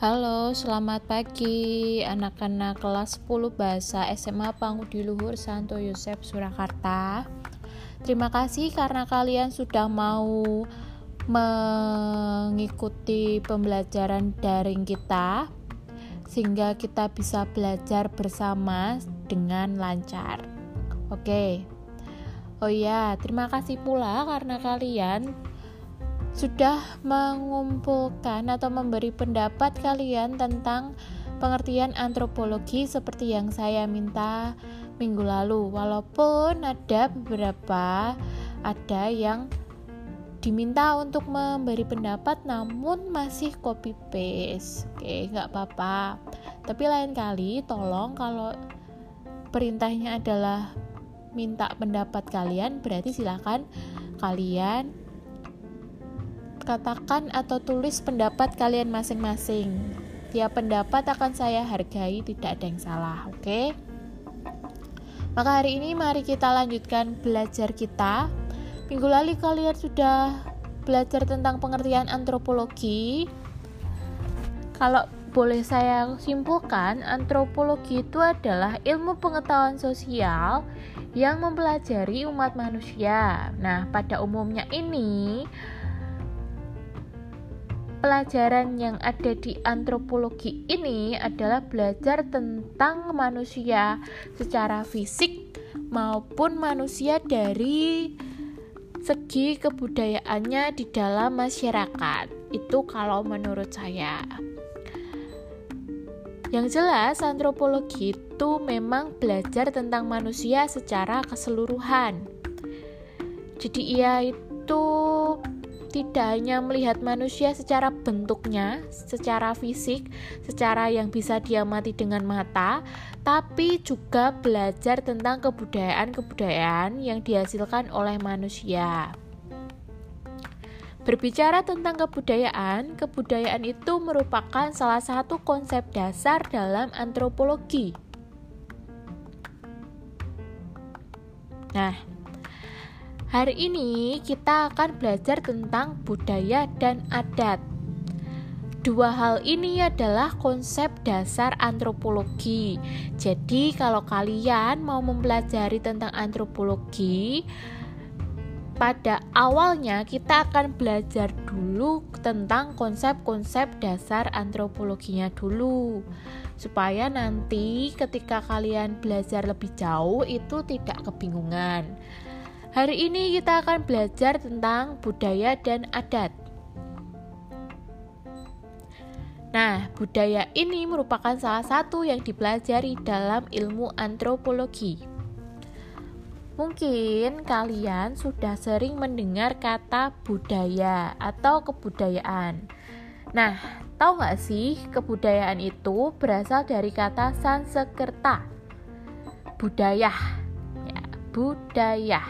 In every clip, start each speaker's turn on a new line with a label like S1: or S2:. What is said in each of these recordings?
S1: Halo, selamat pagi anak-anak kelas 10 Bahasa SMA Pangudi Luhur Santo Yosef Surakarta. Terima kasih karena kalian sudah mau mengikuti pembelajaran daring kita sehingga kita bisa belajar bersama dengan lancar. Oke. Oh ya, terima kasih pula karena kalian sudah mengumpulkan atau memberi pendapat kalian tentang pengertian antropologi seperti yang saya minta minggu lalu. Walaupun ada beberapa ada yang diminta untuk memberi pendapat namun masih copy paste. Oke, nggak apa-apa. Tapi lain kali tolong kalau perintahnya adalah minta pendapat kalian berarti silakan kalian katakan atau tulis pendapat kalian masing-masing. Tiap pendapat akan saya hargai, tidak ada yang salah, oke? Okay? Maka hari ini mari kita lanjutkan belajar kita. Minggu lalu kalian sudah belajar tentang pengertian antropologi. Kalau boleh saya simpulkan, antropologi itu adalah ilmu pengetahuan sosial yang mempelajari umat manusia. Nah, pada umumnya ini pelajaran yang ada di antropologi ini adalah belajar tentang manusia secara fisik maupun manusia dari segi kebudayaannya di dalam masyarakat. Itu kalau menurut saya. Yang jelas, antropologi itu memang belajar tentang manusia secara keseluruhan. Jadi, ia itu tidak hanya melihat manusia secara bentuknya, secara fisik, secara yang bisa diamati dengan mata, tapi juga belajar tentang kebudayaan-kebudayaan yang dihasilkan oleh manusia. Berbicara tentang kebudayaan, kebudayaan itu merupakan salah satu konsep dasar dalam antropologi. Nah, Hari ini kita akan belajar tentang budaya dan adat. Dua hal ini adalah konsep dasar antropologi. Jadi, kalau kalian mau mempelajari tentang antropologi, pada awalnya kita akan belajar dulu tentang konsep-konsep dasar antropologinya dulu supaya nanti ketika kalian belajar lebih jauh itu tidak kebingungan. Hari ini kita akan belajar tentang budaya dan adat. Nah, budaya ini merupakan salah satu yang dipelajari dalam ilmu antropologi. Mungkin kalian sudah sering mendengar kata budaya atau kebudayaan. Nah, tahu nggak sih kebudayaan itu berasal dari kata Sanskerta, budaya, ya, budaya.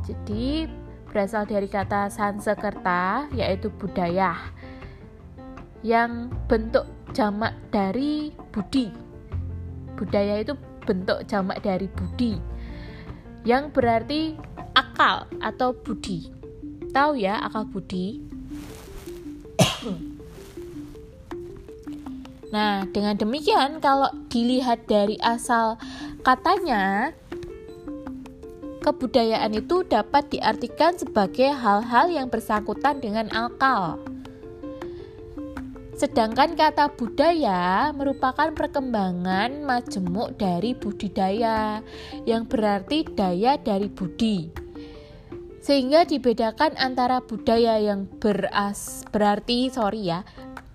S1: Jadi berasal dari kata Sansekerta yaitu budaya yang bentuk jamak dari budi. Budaya itu bentuk jamak dari budi yang berarti akal atau budi. Tahu ya akal budi? nah, dengan demikian kalau dilihat dari asal katanya kebudayaan itu dapat diartikan sebagai hal-hal yang bersangkutan dengan akal. Sedangkan kata budaya merupakan perkembangan majemuk dari budidaya yang berarti daya dari budi. Sehingga dibedakan antara budaya yang beras berarti sorry ya,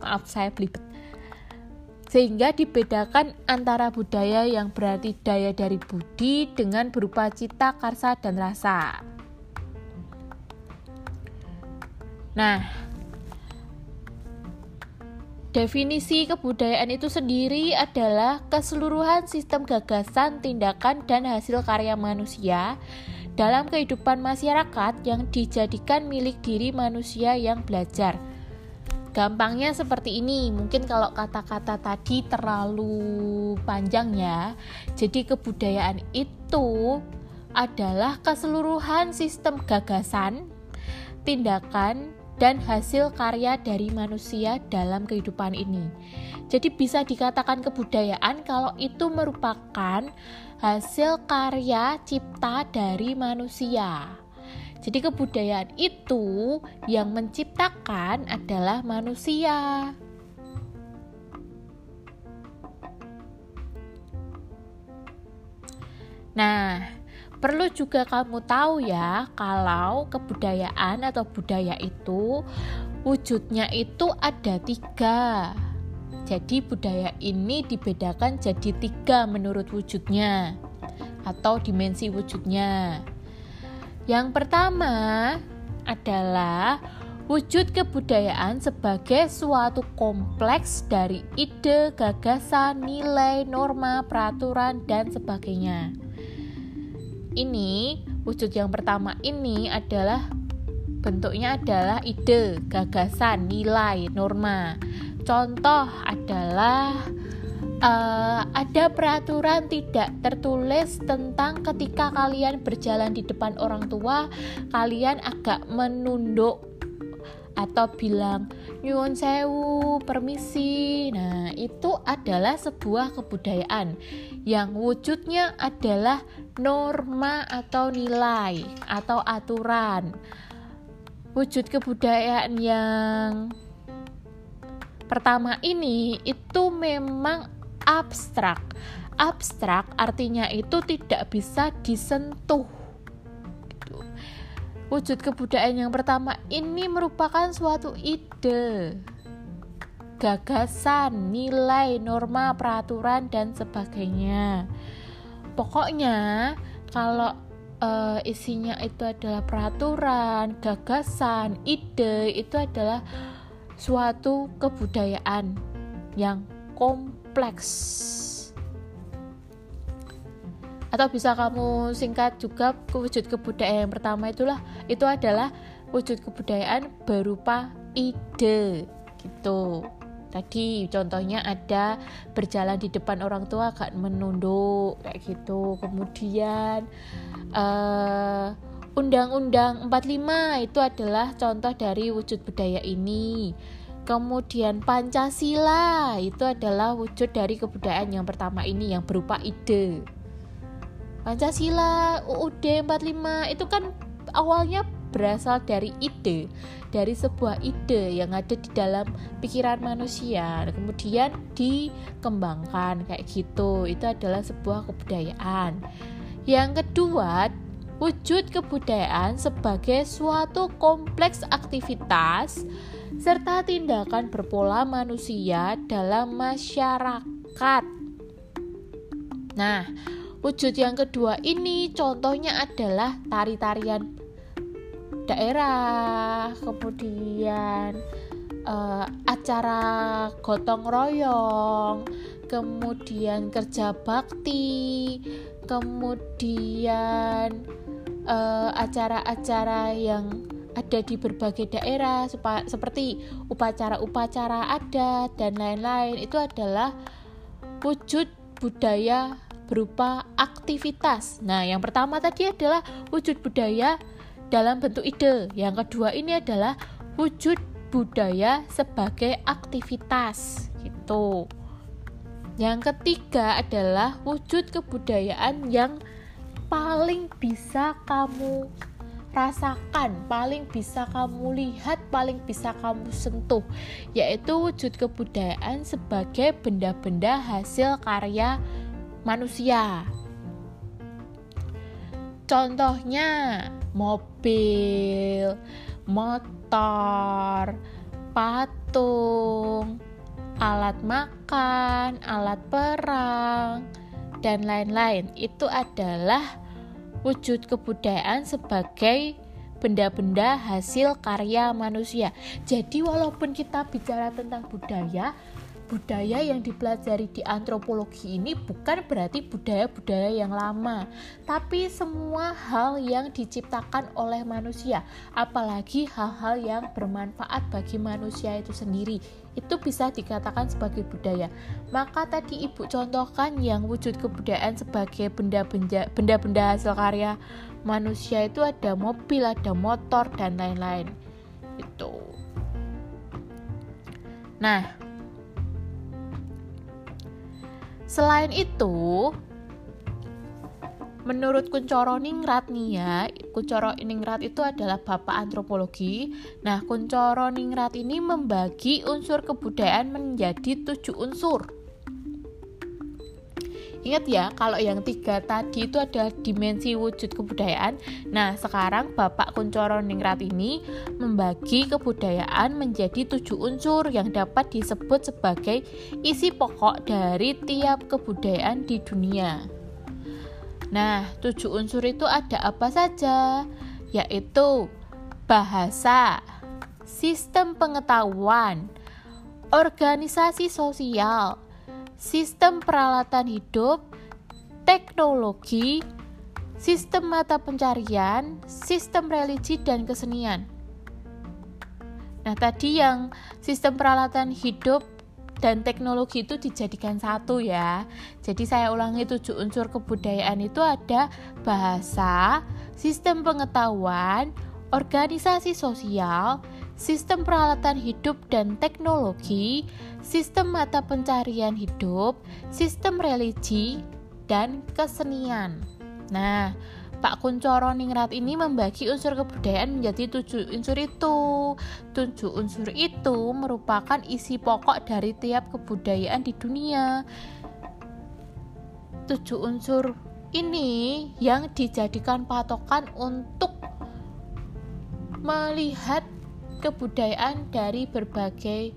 S1: maaf saya belibet sehingga dibedakan antara budaya yang berarti daya dari budi dengan berupa cita, karsa, dan rasa. Nah, definisi kebudayaan itu sendiri adalah keseluruhan sistem gagasan, tindakan, dan hasil karya manusia dalam kehidupan masyarakat yang dijadikan milik diri manusia yang belajar Gampangnya seperti ini, mungkin kalau kata-kata tadi terlalu panjang ya. Jadi kebudayaan itu adalah keseluruhan sistem gagasan, tindakan, dan hasil karya dari manusia dalam kehidupan ini. Jadi bisa dikatakan kebudayaan kalau itu merupakan hasil karya cipta dari manusia. Jadi kebudayaan itu yang menciptakan adalah manusia. Nah, perlu juga kamu tahu ya, kalau kebudayaan atau budaya itu wujudnya itu ada tiga. Jadi budaya ini dibedakan jadi tiga menurut wujudnya atau dimensi wujudnya. Yang pertama adalah Wujud kebudayaan sebagai suatu kompleks dari ide, gagasan, nilai, norma, peraturan, dan sebagainya ini wujud yang pertama ini adalah bentuknya adalah ide, gagasan, nilai, norma. Contoh adalah uh, ada peraturan tidak tertulis tentang ketika kalian berjalan di depan orang tua, kalian agak menunduk atau bilang nyuwun sewu, permisi. Nah, itu adalah sebuah kebudayaan yang wujudnya adalah norma atau nilai atau aturan. Wujud kebudayaan yang pertama ini itu memang abstrak. Abstrak artinya itu tidak bisa disentuh Wujud kebudayaan yang pertama ini merupakan suatu ide, gagasan, nilai, norma, peraturan, dan sebagainya. Pokoknya, kalau uh, isinya itu adalah peraturan, gagasan, ide, itu adalah suatu kebudayaan yang kompleks atau bisa kamu singkat juga wujud kebudayaan yang pertama itulah itu adalah wujud kebudayaan berupa ide gitu tadi contohnya ada berjalan di depan orang tua agak menunduk kayak gitu kemudian uh, Undang-Undang 45 itu adalah contoh dari wujud budaya ini. Kemudian Pancasila itu adalah wujud dari kebudayaan yang pertama ini yang berupa ide. Pancasila, UUD 45 itu kan awalnya berasal dari ide, dari sebuah ide yang ada di dalam pikiran manusia, kemudian dikembangkan kayak gitu. Itu adalah sebuah kebudayaan. Yang kedua, wujud kebudayaan sebagai suatu kompleks aktivitas serta tindakan berpola manusia dalam masyarakat. Nah, Wujud yang kedua ini contohnya adalah tari-tarian daerah, kemudian uh, acara gotong royong, kemudian kerja bakti, kemudian uh, acara-acara yang ada di berbagai daerah seperti upacara-upacara adat dan lain-lain. Itu adalah wujud budaya berupa aktivitas. Nah, yang pertama tadi adalah wujud budaya dalam bentuk ide. Yang kedua ini adalah wujud budaya sebagai aktivitas gitu. Yang ketiga adalah wujud kebudayaan yang paling bisa kamu rasakan, paling bisa kamu lihat, paling bisa kamu sentuh, yaitu wujud kebudayaan sebagai benda-benda hasil karya manusia. Contohnya mobil, motor, patung, alat makan, alat perang, dan lain-lain. Itu adalah wujud kebudayaan sebagai benda-benda hasil karya manusia. Jadi walaupun kita bicara tentang budaya, budaya yang dipelajari di antropologi ini bukan berarti budaya-budaya yang lama, tapi semua hal yang diciptakan oleh manusia, apalagi hal-hal yang bermanfaat bagi manusia itu sendiri. Itu bisa dikatakan sebagai budaya. Maka tadi Ibu contohkan yang wujud kebudayaan sebagai benda-benda hasil karya manusia itu ada mobil, ada motor dan lain-lain. Itu. Nah, Selain itu, menurut Kuncoro Ningrat nih ya, Kuncoro Ningrat itu adalah bapak antropologi. Nah, Kuncoro Ningrat ini membagi unsur kebudayaan menjadi tujuh unsur. Ingat ya, kalau yang tiga tadi itu adalah dimensi wujud kebudayaan. Nah, sekarang Bapak Kuncoro Ningrat ini membagi kebudayaan menjadi tujuh unsur yang dapat disebut sebagai isi pokok dari tiap kebudayaan di dunia. Nah, tujuh unsur itu ada apa saja? Yaitu bahasa, sistem pengetahuan, organisasi sosial, sistem peralatan hidup, teknologi, sistem mata pencarian, sistem religi, dan kesenian. Nah, tadi yang sistem peralatan hidup dan teknologi itu dijadikan satu ya. Jadi saya ulangi tujuh unsur kebudayaan itu ada bahasa, sistem pengetahuan, organisasi sosial, sistem peralatan hidup dan teknologi, sistem mata pencarian hidup, sistem religi, dan kesenian. Nah, Pak Kuncoro Ningrat ini membagi unsur kebudayaan menjadi tujuh unsur itu. Tujuh unsur itu merupakan isi pokok dari tiap kebudayaan di dunia. Tujuh unsur ini yang dijadikan patokan untuk melihat kebudayaan dari berbagai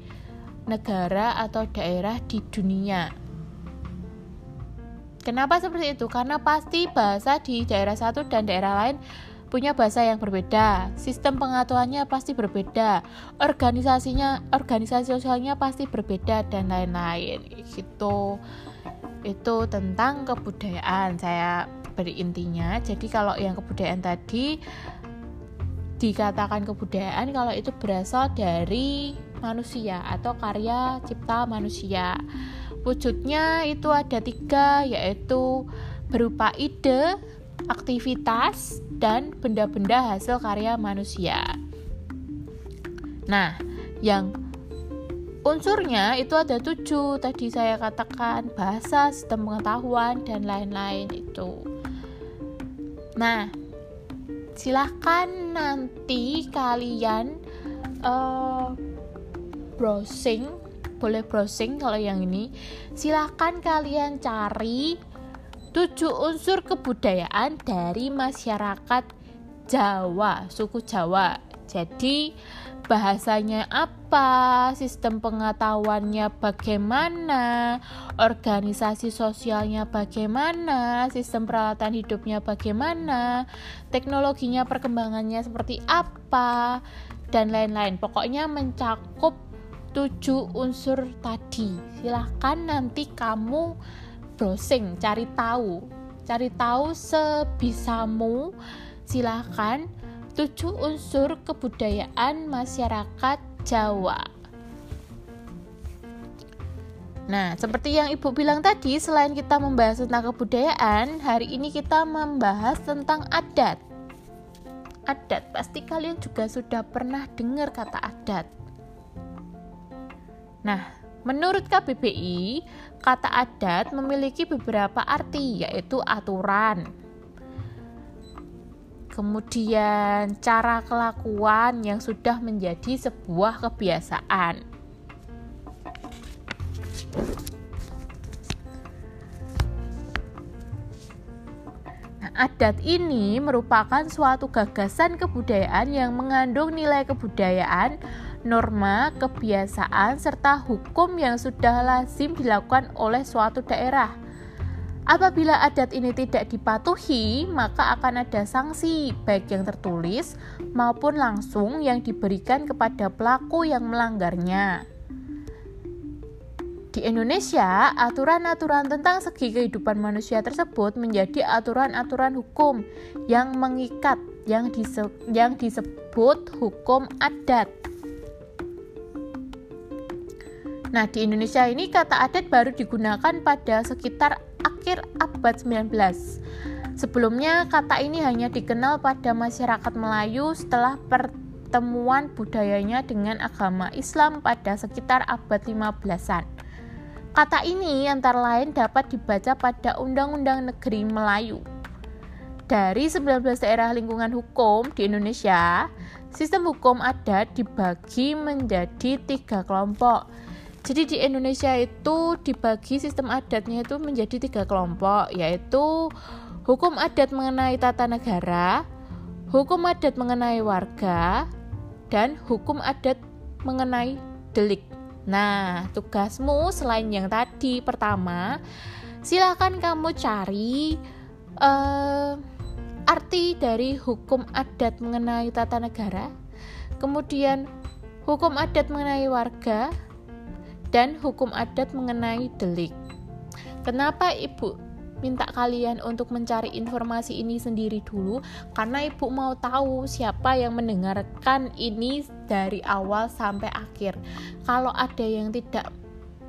S1: negara atau daerah di dunia. Kenapa seperti itu? Karena pasti bahasa di daerah satu dan daerah lain punya bahasa yang berbeda, sistem pengaturannya pasti berbeda, organisasinya, organisasi sosialnya pasti berbeda dan lain-lain. Gitu. Itu tentang kebudayaan. Saya beri intinya. Jadi kalau yang kebudayaan tadi dikatakan kebudayaan kalau itu berasal dari manusia atau karya cipta manusia. Wujudnya itu ada tiga, yaitu berupa ide, aktivitas, dan benda-benda hasil karya manusia. Nah, yang unsurnya itu ada tujuh, tadi saya katakan bahasa, sistem pengetahuan, dan lain-lain itu. Nah, silahkan nanti kalian uh, browsing boleh browsing kalau yang ini silahkan kalian cari tujuh unsur kebudayaan dari masyarakat Jawa suku Jawa jadi bahasanya apa, sistem pengetahuannya bagaimana, organisasi sosialnya bagaimana, sistem peralatan hidupnya bagaimana, teknologinya perkembangannya seperti apa, dan lain-lain. Pokoknya mencakup tujuh unsur tadi. Silahkan nanti kamu browsing, cari tahu, cari tahu sebisamu. Silahkan tujuh unsur kebudayaan masyarakat Jawa. Nah, seperti yang Ibu bilang tadi, selain kita membahas tentang kebudayaan, hari ini kita membahas tentang adat. Adat, pasti kalian juga sudah pernah dengar kata adat. Nah, menurut KBBI, kata adat memiliki beberapa arti, yaitu aturan, kemudian cara kelakuan yang sudah menjadi sebuah kebiasaan. Nah, adat ini merupakan suatu gagasan kebudayaan yang mengandung nilai kebudayaan, norma, kebiasaan, serta hukum yang sudah lazim dilakukan oleh suatu daerah. Apabila adat ini tidak dipatuhi, maka akan ada sanksi, baik yang tertulis maupun langsung, yang diberikan kepada pelaku yang melanggarnya. di Indonesia, aturan-aturan tentang segi kehidupan manusia tersebut menjadi aturan-aturan hukum yang mengikat yang, yang disebut hukum adat. Nah, di Indonesia ini kata adat baru digunakan pada sekitar akhir abad 19. Sebelumnya, kata ini hanya dikenal pada masyarakat Melayu setelah pertemuan budayanya dengan agama Islam pada sekitar abad 15-an. Kata ini antara lain dapat dibaca pada Undang-Undang Negeri Melayu. Dari 19 daerah lingkungan hukum di Indonesia, sistem hukum adat dibagi menjadi tiga kelompok. Jadi di Indonesia itu dibagi sistem adatnya itu menjadi tiga kelompok, yaitu hukum adat mengenai tata negara, hukum adat mengenai warga, dan hukum adat mengenai delik. Nah, tugasmu selain yang tadi pertama, silakan kamu cari uh, arti dari hukum adat mengenai tata negara, kemudian hukum adat mengenai warga, dan hukum adat mengenai delik. Kenapa ibu minta kalian untuk mencari informasi ini sendiri dulu? Karena ibu mau tahu siapa yang mendengarkan ini dari awal sampai akhir. Kalau ada yang tidak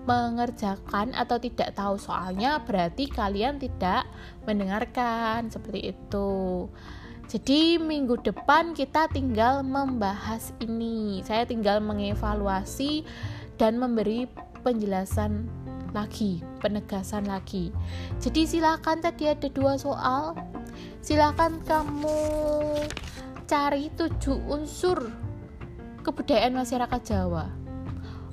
S1: mengerjakan atau tidak tahu soalnya berarti kalian tidak mendengarkan seperti itu. Jadi minggu depan kita tinggal membahas ini. Saya tinggal mengevaluasi dan memberi penjelasan lagi, penegasan lagi. Jadi silakan tadi ada dua soal. Silakan kamu cari tujuh unsur kebudayaan masyarakat Jawa.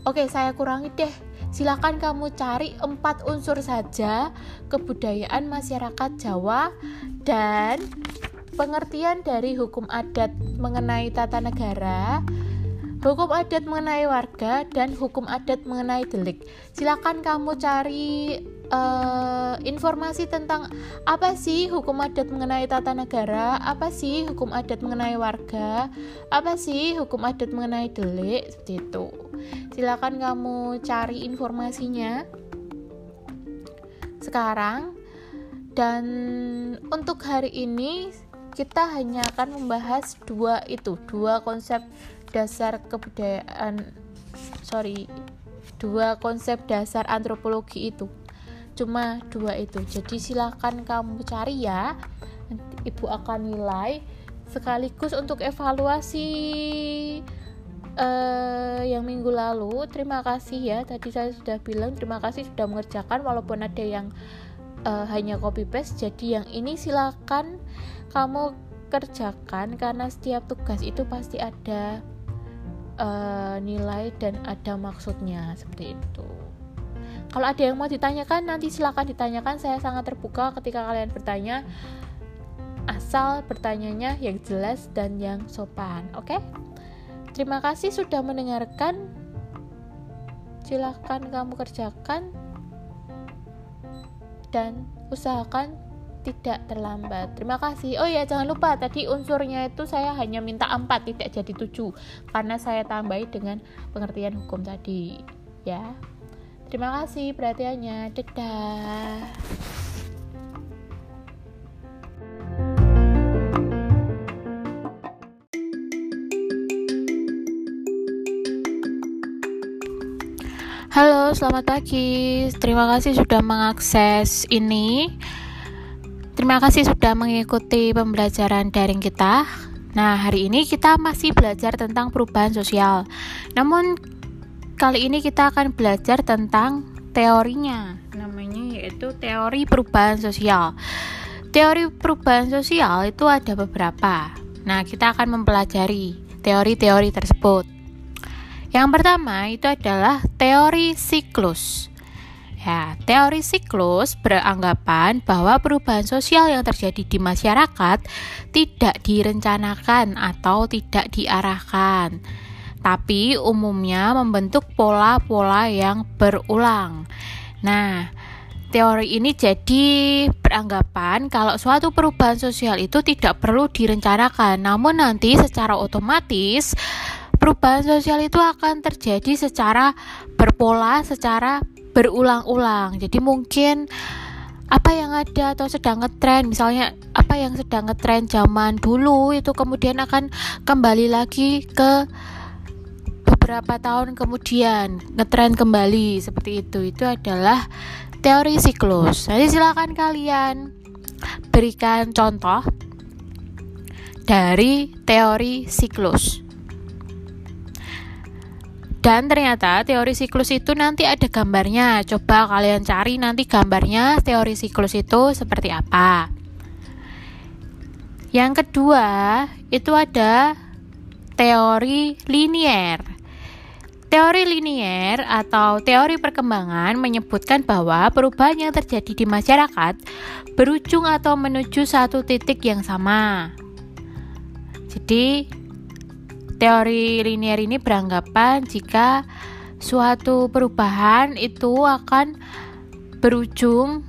S1: Oke, saya kurangi deh. Silakan kamu cari empat unsur saja kebudayaan masyarakat Jawa dan pengertian dari hukum adat mengenai tata negara hukum adat mengenai warga dan hukum adat mengenai delik. Silakan kamu cari uh, informasi tentang apa sih hukum adat mengenai tata negara, apa sih hukum adat mengenai warga, apa sih hukum adat mengenai delik seperti itu. Silakan kamu cari informasinya sekarang dan untuk hari ini kita hanya akan membahas dua itu, dua konsep dasar kebudayaan sorry dua konsep dasar antropologi itu. Cuma dua itu. Jadi silakan kamu cari ya. Ibu akan nilai sekaligus untuk evaluasi uh, yang minggu lalu. Terima kasih ya. Tadi saya sudah bilang terima kasih sudah mengerjakan walaupun ada yang uh, hanya copy paste. Jadi yang ini silakan kamu kerjakan karena setiap tugas itu pasti ada uh, nilai dan ada maksudnya seperti itu. Kalau ada yang mau ditanyakan nanti silakan ditanyakan. Saya sangat terbuka ketika kalian bertanya. Asal bertanyanya yang jelas dan yang sopan. Oke? Okay? Terima kasih sudah mendengarkan. Silahkan kamu kerjakan dan usahakan tidak terlambat. Terima kasih. Oh ya, jangan lupa tadi unsurnya itu saya hanya minta 4 tidak jadi 7 karena saya tambahi dengan pengertian hukum tadi, ya. Terima kasih perhatiannya. Dadah. Halo, selamat pagi. Terima kasih sudah mengakses ini. Terima kasih sudah mengikuti pembelajaran daring kita. Nah, hari ini kita masih belajar tentang perubahan sosial. Namun kali ini kita akan belajar tentang teorinya. Namanya yaitu teori perubahan sosial. Teori perubahan sosial itu ada beberapa. Nah, kita akan mempelajari teori-teori tersebut. Yang pertama itu adalah teori siklus. Ya, teori siklus beranggapan bahwa perubahan sosial yang terjadi di masyarakat tidak direncanakan atau tidak diarahkan, tapi umumnya membentuk pola-pola yang berulang. Nah, teori ini jadi beranggapan kalau suatu perubahan sosial itu tidak perlu direncanakan, namun nanti secara otomatis perubahan sosial itu akan terjadi secara berpola, secara berulang-ulang. Jadi mungkin apa yang ada atau sedang ngetren misalnya apa yang sedang ngetren zaman dulu itu kemudian akan kembali lagi ke beberapa tahun kemudian ngetren kembali seperti itu. Itu adalah teori siklus. Jadi silakan kalian berikan contoh dari teori siklus dan ternyata teori siklus itu nanti ada gambarnya. Coba kalian cari nanti gambarnya teori siklus itu seperti apa. Yang kedua, itu ada teori linier. Teori linier atau teori perkembangan menyebutkan bahwa perubahan yang terjadi di masyarakat berujung atau menuju satu titik yang sama. Jadi, Teori linier ini beranggapan jika suatu perubahan itu akan berujung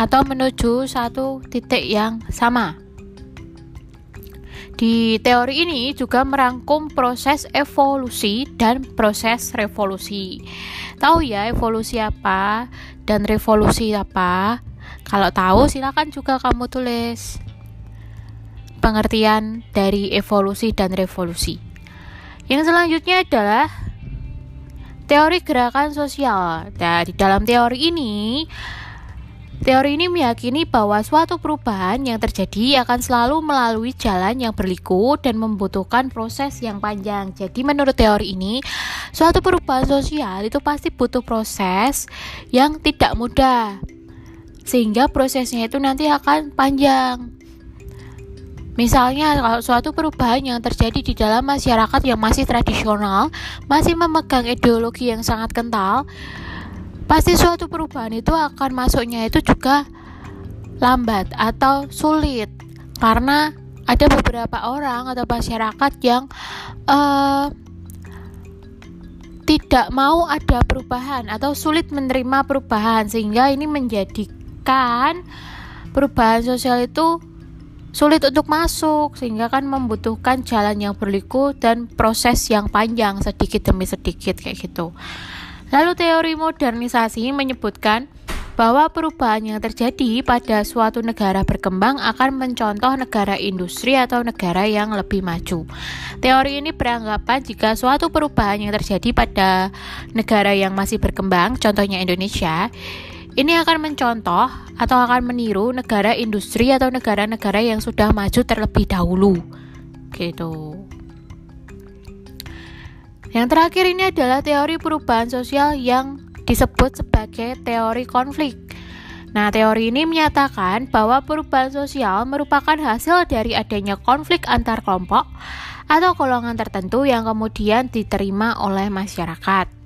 S1: atau menuju satu titik yang sama. Di teori ini juga merangkum proses evolusi dan proses revolusi. Tahu ya evolusi apa dan revolusi apa? Kalau tahu silakan juga kamu tulis pengertian dari evolusi dan revolusi. Yang selanjutnya adalah teori gerakan sosial. Nah, di dalam teori ini, teori ini meyakini bahwa suatu perubahan yang terjadi akan selalu melalui jalan yang berliku dan membutuhkan proses yang panjang. Jadi, menurut teori ini, suatu perubahan sosial itu pasti butuh proses yang tidak mudah, sehingga prosesnya itu nanti akan panjang. Misalnya, kalau suatu perubahan yang terjadi di dalam masyarakat yang masih tradisional, masih memegang ideologi yang sangat kental, pasti suatu perubahan itu akan masuknya itu juga lambat atau sulit. Karena ada beberapa orang atau masyarakat yang uh, tidak mau ada perubahan atau sulit menerima perubahan sehingga ini menjadikan perubahan sosial itu sulit untuk masuk sehingga kan membutuhkan jalan yang berliku dan proses yang panjang sedikit demi sedikit kayak gitu. Lalu teori modernisasi menyebutkan bahwa perubahan yang terjadi pada suatu negara berkembang akan mencontoh negara industri atau negara yang lebih maju. Teori ini beranggapan jika suatu perubahan yang terjadi pada negara yang masih berkembang, contohnya Indonesia, ini akan mencontoh atau akan meniru negara industri atau negara-negara yang sudah maju terlebih dahulu. Gitu. Yang terakhir ini adalah teori perubahan sosial yang disebut sebagai teori konflik. Nah, teori ini menyatakan bahwa perubahan sosial merupakan hasil dari adanya konflik antar kelompok atau golongan tertentu yang kemudian diterima oleh masyarakat.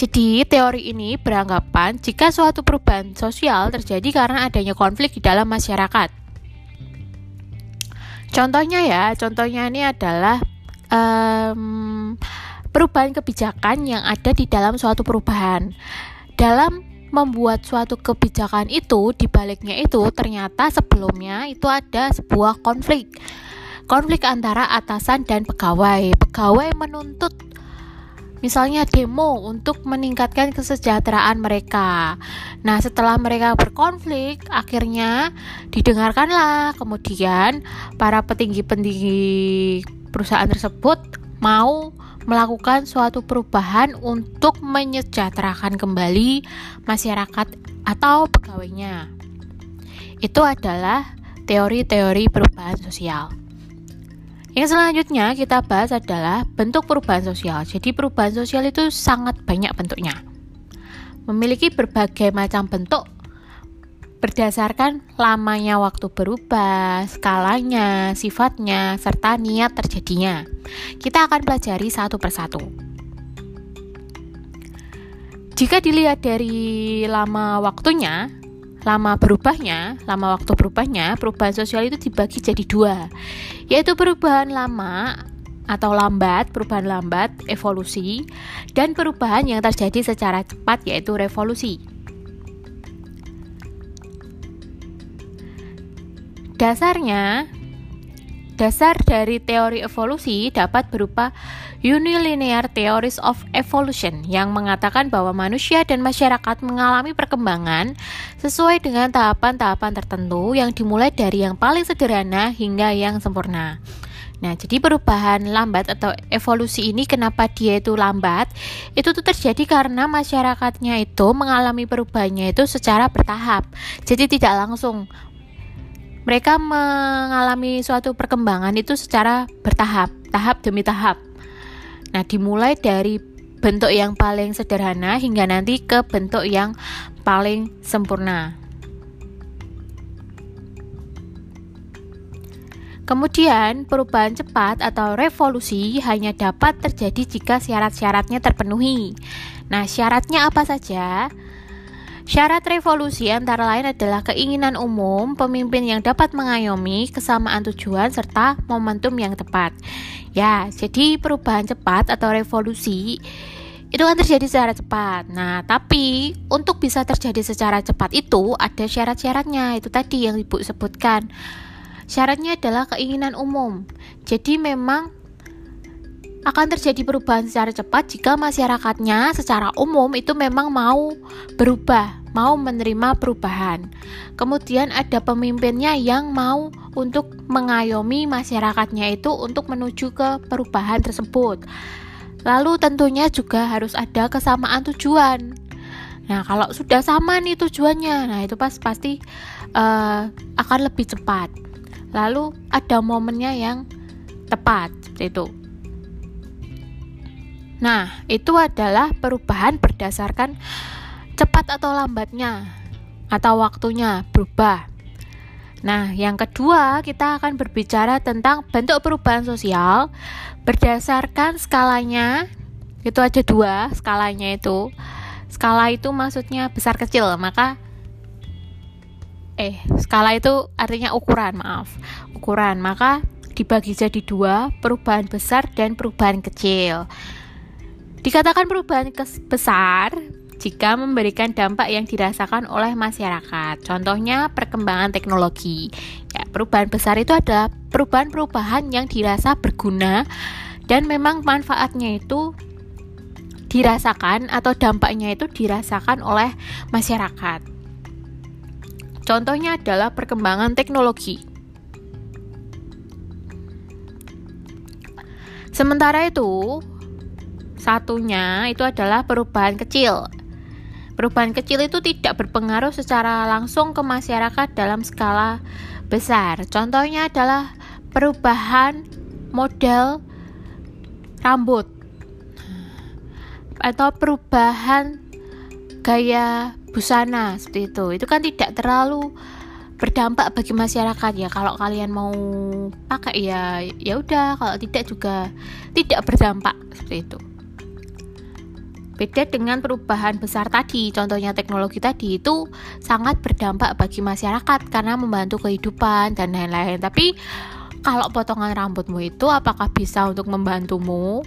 S1: Jadi, teori ini beranggapan jika suatu perubahan sosial terjadi karena adanya konflik di dalam masyarakat. Contohnya ya, contohnya ini adalah um, perubahan kebijakan yang ada di dalam suatu perubahan. Dalam membuat suatu kebijakan itu, di baliknya itu ternyata sebelumnya itu ada sebuah konflik. Konflik antara atasan dan pegawai. Pegawai menuntut misalnya demo untuk meningkatkan kesejahteraan mereka. Nah, setelah mereka berkonflik, akhirnya didengarkanlah. Kemudian, para petinggi-petinggi perusahaan tersebut mau melakukan suatu perubahan untuk menyejahterakan kembali masyarakat atau pegawainya. Itu adalah teori-teori perubahan sosial. Yang selanjutnya kita bahas adalah bentuk perubahan sosial. Jadi perubahan sosial itu sangat banyak bentuknya. Memiliki berbagai macam bentuk berdasarkan lamanya waktu berubah, skalanya, sifatnya, serta niat terjadinya. Kita akan pelajari satu persatu. Jika dilihat dari lama waktunya, lama berubahnya, lama waktu berubahnya, perubahan sosial itu dibagi jadi dua, yaitu perubahan lama atau lambat, perubahan lambat, evolusi, dan perubahan yang terjadi secara cepat, yaitu revolusi. Dasarnya, Dasar dari teori evolusi dapat berupa unilinear theories of evolution yang mengatakan bahwa manusia dan masyarakat mengalami perkembangan sesuai dengan tahapan-tahapan tertentu yang dimulai dari yang paling sederhana hingga yang sempurna. Nah, jadi perubahan lambat atau evolusi ini kenapa dia itu lambat? Itu tuh terjadi karena masyarakatnya itu mengalami perubahannya itu secara bertahap. Jadi tidak langsung mereka mengalami suatu perkembangan itu secara bertahap, tahap demi tahap. Nah, dimulai dari bentuk yang paling sederhana hingga nanti ke bentuk yang paling sempurna. Kemudian, perubahan cepat atau revolusi hanya dapat terjadi jika syarat-syaratnya terpenuhi. Nah, syaratnya apa saja? Syarat revolusi antara lain adalah keinginan umum, pemimpin yang dapat mengayomi, kesamaan tujuan, serta momentum yang tepat. Ya, jadi perubahan cepat atau revolusi itu kan terjadi secara cepat. Nah, tapi untuk bisa terjadi secara cepat itu ada syarat-syaratnya. Itu tadi yang Ibu sebutkan. Syaratnya adalah keinginan umum. Jadi memang akan terjadi perubahan secara cepat jika masyarakatnya secara umum itu memang mau berubah mau menerima perubahan. Kemudian ada pemimpinnya yang mau untuk mengayomi masyarakatnya itu untuk menuju ke perubahan tersebut. Lalu tentunya juga harus ada kesamaan tujuan. Nah, kalau sudah sama nih tujuannya, nah itu pas pasti uh, akan lebih cepat. Lalu ada momennya yang tepat seperti itu. Nah, itu adalah perubahan berdasarkan cepat atau lambatnya atau waktunya berubah. Nah, yang kedua, kita akan berbicara tentang bentuk perubahan sosial berdasarkan skalanya. Itu aja dua skalanya itu. Skala itu maksudnya besar kecil, maka eh skala itu artinya ukuran, maaf. Ukuran, maka dibagi jadi dua, perubahan besar dan perubahan kecil. Dikatakan perubahan besar jika memberikan dampak yang dirasakan oleh masyarakat. Contohnya perkembangan teknologi. Ya, perubahan besar itu adalah perubahan-perubahan yang dirasa berguna dan memang manfaatnya itu dirasakan atau dampaknya itu dirasakan oleh masyarakat. Contohnya adalah perkembangan teknologi. Sementara itu, satunya itu adalah perubahan kecil Perubahan kecil itu tidak berpengaruh secara langsung ke masyarakat dalam skala besar. Contohnya adalah perubahan model rambut atau perubahan gaya busana seperti itu. Itu kan tidak terlalu berdampak bagi masyarakat ya. Kalau kalian mau pakai ya ya udah, kalau tidak juga tidak berdampak seperti itu. Beda dengan perubahan besar tadi, contohnya teknologi tadi itu sangat berdampak bagi masyarakat karena membantu kehidupan dan lain-lain. Tapi kalau potongan rambutmu itu apakah bisa untuk membantumu?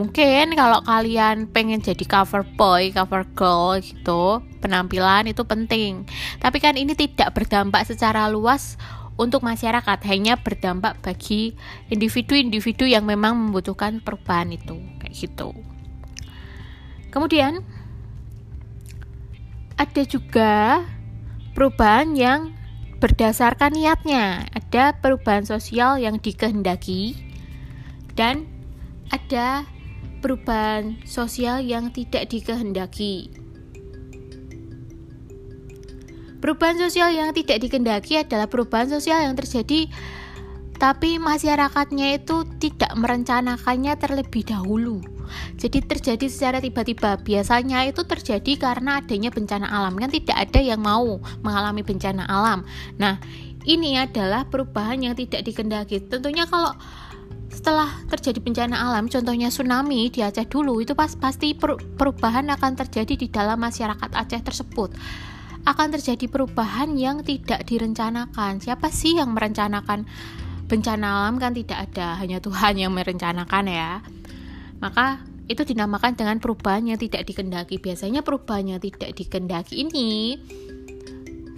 S1: Mungkin kalau kalian pengen jadi cover boy, cover girl gitu, penampilan itu penting. Tapi kan ini tidak berdampak secara luas untuk masyarakat hanya berdampak bagi individu-individu yang memang membutuhkan perubahan itu kayak gitu. Kemudian ada juga perubahan yang berdasarkan niatnya. Ada perubahan sosial yang dikehendaki dan ada perubahan sosial yang tidak dikehendaki. Perubahan sosial yang tidak dikendaki adalah perubahan sosial yang terjadi tapi masyarakatnya itu tidak merencanakannya terlebih dahulu. Jadi terjadi secara tiba-tiba. Biasanya itu terjadi karena adanya bencana alam. Kan tidak ada yang mau mengalami bencana alam. Nah, ini adalah perubahan yang tidak dikendaki. Tentunya kalau setelah terjadi bencana alam, contohnya tsunami di Aceh dulu, itu pas pasti perubahan akan terjadi di dalam masyarakat Aceh tersebut akan terjadi perubahan yang tidak direncanakan. Siapa sih yang merencanakan bencana alam kan tidak ada, hanya Tuhan yang merencanakan ya. Maka itu dinamakan dengan perubahan yang tidak dikendaki. Biasanya perubahan yang tidak dikendaki ini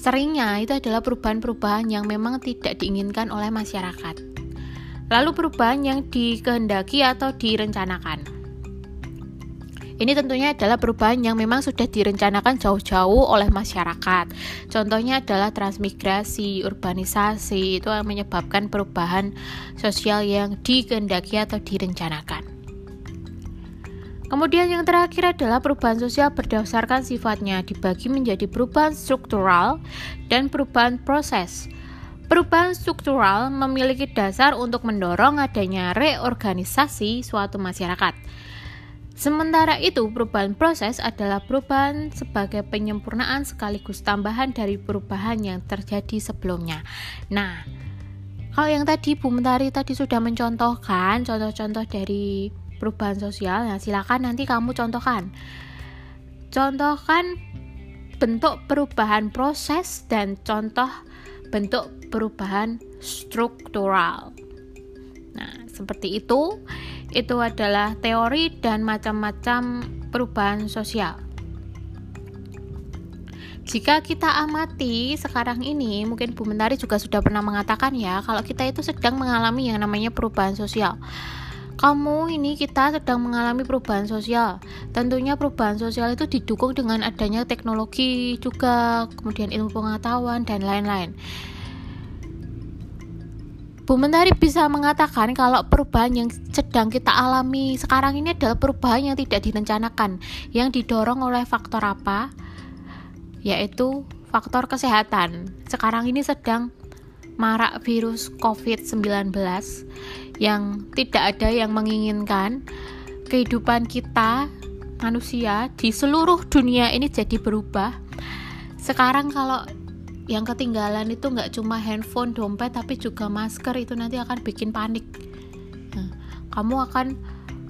S1: seringnya itu adalah perubahan-perubahan yang memang tidak diinginkan oleh masyarakat. Lalu perubahan yang dikehendaki atau direncanakan. Ini tentunya adalah perubahan yang memang sudah direncanakan jauh-jauh oleh masyarakat. Contohnya adalah transmigrasi, urbanisasi, itu yang menyebabkan perubahan sosial yang dikehendaki atau direncanakan. Kemudian yang terakhir adalah perubahan sosial berdasarkan sifatnya dibagi menjadi perubahan struktural dan perubahan proses. Perubahan struktural memiliki dasar untuk mendorong adanya reorganisasi suatu masyarakat. Sementara itu, perubahan proses adalah perubahan sebagai penyempurnaan sekaligus tambahan dari perubahan yang terjadi sebelumnya. Nah, kalau yang tadi Bu Mentari tadi sudah mencontohkan contoh-contoh dari perubahan sosial, nah silakan nanti kamu contohkan. Contohkan bentuk perubahan proses dan contoh bentuk perubahan struktural. Nah, seperti itu itu adalah teori dan macam-macam perubahan sosial. Jika kita amati sekarang ini, mungkin Bu Mentari juga sudah pernah mengatakan ya, kalau kita itu sedang mengalami yang namanya perubahan sosial. Kamu ini kita sedang mengalami perubahan sosial. Tentunya perubahan sosial itu didukung dengan adanya teknologi juga, kemudian ilmu pengetahuan dan lain-lain. Bu Mentari bisa mengatakan kalau perubahan yang sedang kita alami sekarang ini adalah perubahan yang tidak direncanakan, yang didorong oleh faktor apa? Yaitu faktor kesehatan. Sekarang ini sedang marak virus COVID-19 yang tidak ada yang menginginkan kehidupan kita manusia di seluruh dunia ini jadi berubah. Sekarang kalau yang ketinggalan itu nggak cuma handphone, dompet, tapi juga masker itu nanti akan bikin panik. Nah, kamu akan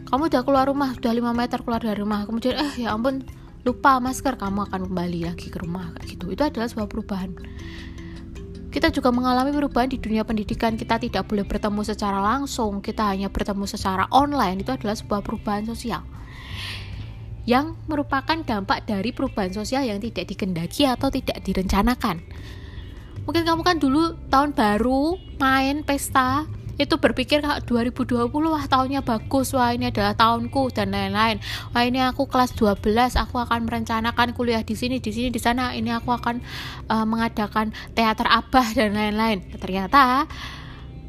S1: kamu udah keluar rumah, udah 5 meter keluar dari rumah, kemudian eh ya ampun lupa masker, kamu akan kembali lagi ke rumah kayak gitu. Itu adalah sebuah perubahan. Kita juga mengalami perubahan di dunia pendidikan. Kita tidak boleh bertemu secara langsung, kita hanya bertemu secara online. Itu adalah sebuah perubahan sosial yang merupakan dampak dari perubahan sosial yang tidak dikendaki atau tidak direncanakan. Mungkin kamu kan dulu tahun baru main pesta itu berpikir kalau 2020 wah tahunnya bagus wah ini adalah tahunku dan lain-lain wah ini aku kelas 12 aku akan merencanakan kuliah di sini di sini di sana ini aku akan uh, mengadakan teater abah dan lain-lain ternyata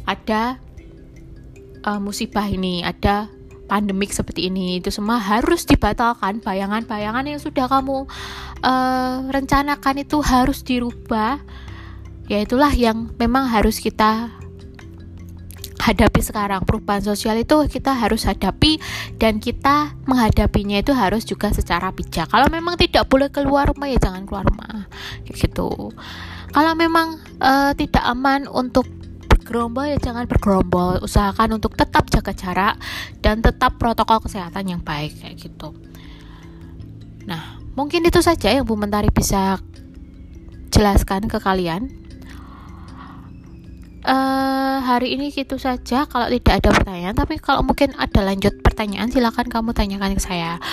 S1: ada uh, musibah ini ada pandemik seperti ini itu semua harus dibatalkan. Bayangan-bayangan yang sudah kamu uh, rencanakan itu harus dirubah. Ya itulah yang memang harus kita hadapi sekarang. Perubahan sosial itu kita harus hadapi dan kita menghadapinya itu harus juga secara bijak. Kalau memang tidak boleh keluar rumah ya jangan keluar rumah. Gitu. Kalau memang uh, tidak aman untuk bergerombol ya jangan bergerombol. Usahakan untuk tetap jaga jarak dan tetap protokol kesehatan yang baik kayak gitu. Nah mungkin itu saja yang Bu Mentari bisa jelaskan ke kalian. Uh, hari ini gitu saja. Kalau tidak ada pertanyaan tapi kalau mungkin ada lanjut pertanyaan silahkan kamu tanyakan ke saya.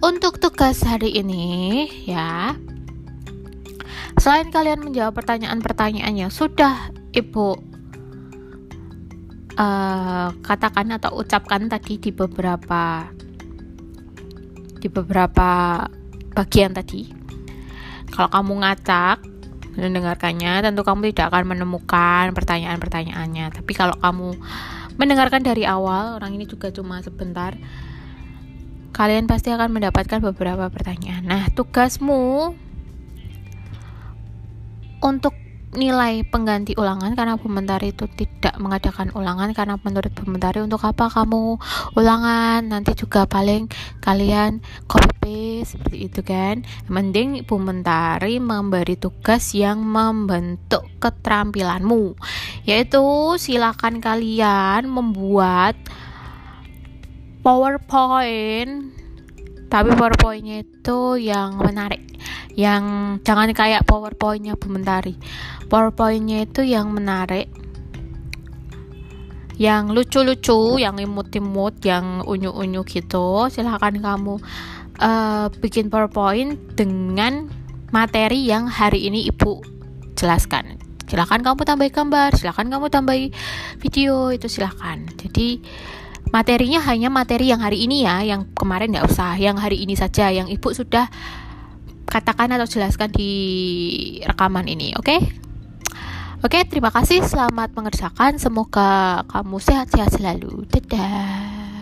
S1: Untuk tugas hari ini ya. Selain kalian menjawab pertanyaan-pertanyaan yang sudah Ibu uh, katakan atau ucapkan tadi di beberapa di beberapa bagian tadi. Kalau kamu ngacak mendengarkannya, tentu kamu tidak akan menemukan pertanyaan-pertanyaannya. Tapi kalau kamu mendengarkan dari awal, orang ini juga cuma sebentar, kalian pasti akan mendapatkan beberapa pertanyaan. Nah, tugasmu untuk nilai pengganti ulangan karena Bumentari itu tidak mengadakan ulangan karena menurut Bumentari untuk apa kamu ulangan? Nanti juga paling kalian copy paste seperti itu kan? Mending Bumentari memberi tugas yang membentuk keterampilanmu yaitu silakan kalian membuat PowerPoint tapi powerpointnya itu yang menarik. Yang jangan kayak powerpointnya Bu Mentari powerpointnya itu yang menarik. Yang lucu-lucu yang imut-imut yang unyu-unyu gitu. Silahkan kamu uh, bikin powerpoint dengan materi yang hari ini ibu jelaskan. Silahkan kamu tambah gambar silahkan kamu tambah video itu silahkan. Jadi materinya hanya materi yang hari ini ya yang kemarin tidak usah yang hari ini saja yang ibu sudah katakan atau jelaskan di rekaman ini oke okay? Oke, terima kasih. Selamat mengerjakan. Semoga kamu sehat-sehat selalu. Dadah.